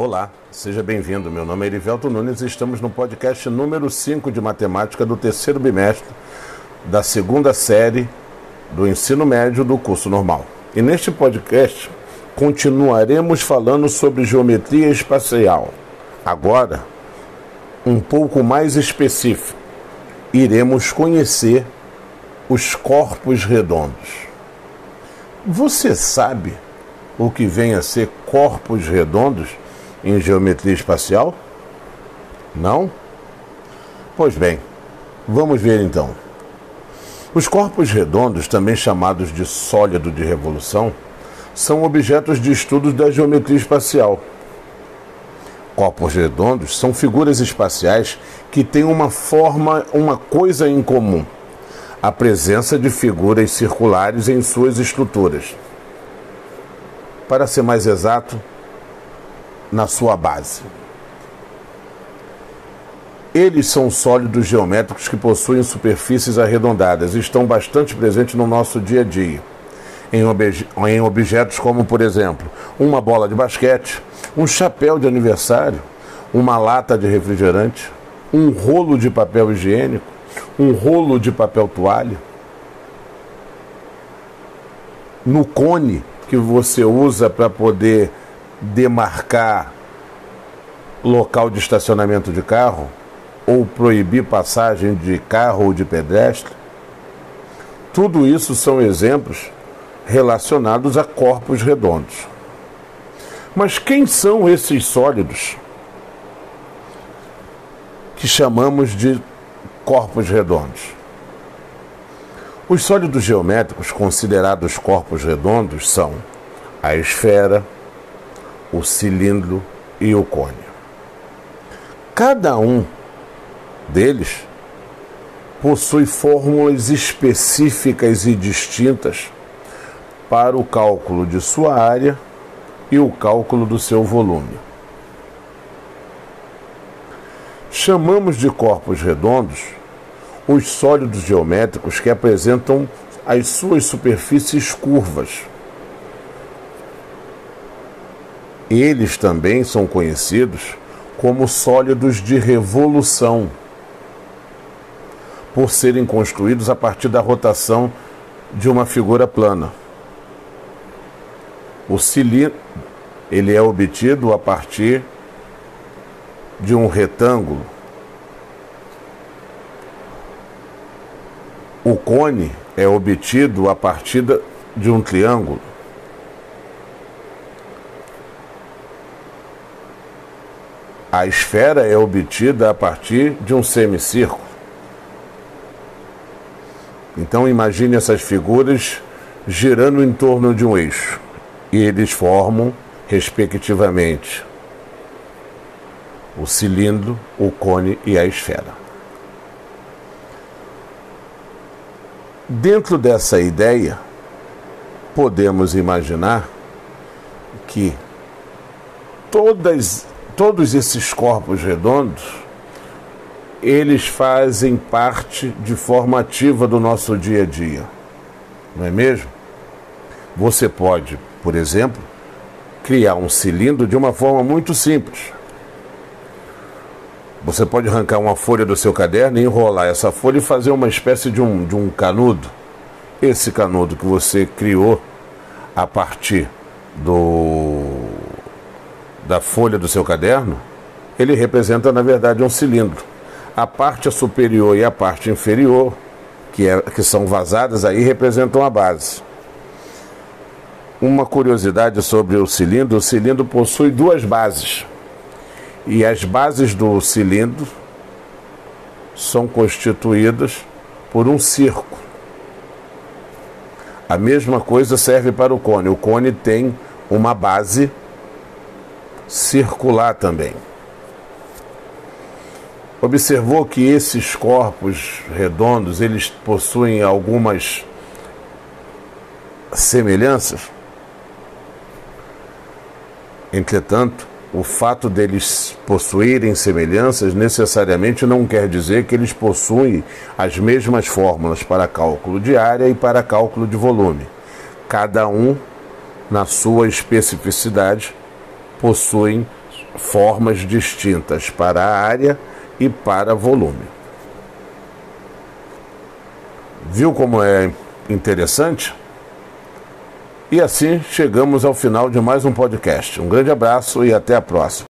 Olá, seja bem-vindo. Meu nome é Erivelto Nunes e estamos no podcast número 5 de matemática do terceiro bimestre da segunda série do ensino médio do curso normal. E neste podcast continuaremos falando sobre geometria espacial. Agora, um pouco mais específico, iremos conhecer os corpos redondos. Você sabe o que vem a ser corpos redondos em geometria espacial? Não? Pois bem, vamos ver então. Os corpos redondos, também chamados de sólido de revolução, são objetos de estudo da geometria espacial. Corpos redondos são figuras espaciais que têm uma forma, uma coisa em comum: a presença de figuras circulares em suas estruturas. Para ser mais exato, na sua base. Eles são sólidos geométricos que possuem superfícies arredondadas e estão bastante presentes no nosso dia a dia. Em, obje em objetos como, por exemplo, uma bola de basquete, um chapéu de aniversário, uma lata de refrigerante, um rolo de papel higiênico, um rolo de papel toalha. No cone que você usa para poder demarcar local de estacionamento de carro ou proibir passagem de carro ou de pedestre. Tudo isso são exemplos relacionados a corpos redondos. Mas quem são esses sólidos que chamamos de corpos redondos? Os sólidos geométricos considerados corpos redondos são a esfera, o cilindro e o cone. Cada um deles possui fórmulas específicas e distintas para o cálculo de sua área e o cálculo do seu volume. Chamamos de corpos redondos os sólidos geométricos que apresentam as suas superfícies curvas Eles também são conhecidos como sólidos de revolução, por serem construídos a partir da rotação de uma figura plana. O cilindro ele é obtido a partir de um retângulo. O cone é obtido a partir de um triângulo. A esfera é obtida a partir de um semicírculo. Então imagine essas figuras girando em torno de um eixo. E eles formam, respectivamente, o cilindro, o cone e a esfera. Dentro dessa ideia, podemos imaginar que todas todos esses corpos redondos, eles fazem parte de forma ativa do nosso dia a dia. Não é mesmo? Você pode, por exemplo, criar um cilindro de uma forma muito simples. Você pode arrancar uma folha do seu caderno e enrolar essa folha e fazer uma espécie de um, de um canudo. Esse canudo que você criou a partir do da folha do seu caderno, ele representa na verdade um cilindro. A parte superior e a parte inferior, que, é, que são vazadas, aí representam a base. Uma curiosidade sobre o cilindro: o cilindro possui duas bases. E as bases do cilindro são constituídas por um círculo. A mesma coisa serve para o cone. O cone tem uma base circular também. Observou que esses corpos redondos, eles possuem algumas semelhanças? Entretanto, o fato deles possuírem semelhanças necessariamente não quer dizer que eles possuem as mesmas fórmulas para cálculo de área e para cálculo de volume. Cada um, na sua especificidade, possuem formas distintas para área e para volume. Viu como é interessante? E assim chegamos ao final de mais um podcast. Um grande abraço e até a próxima.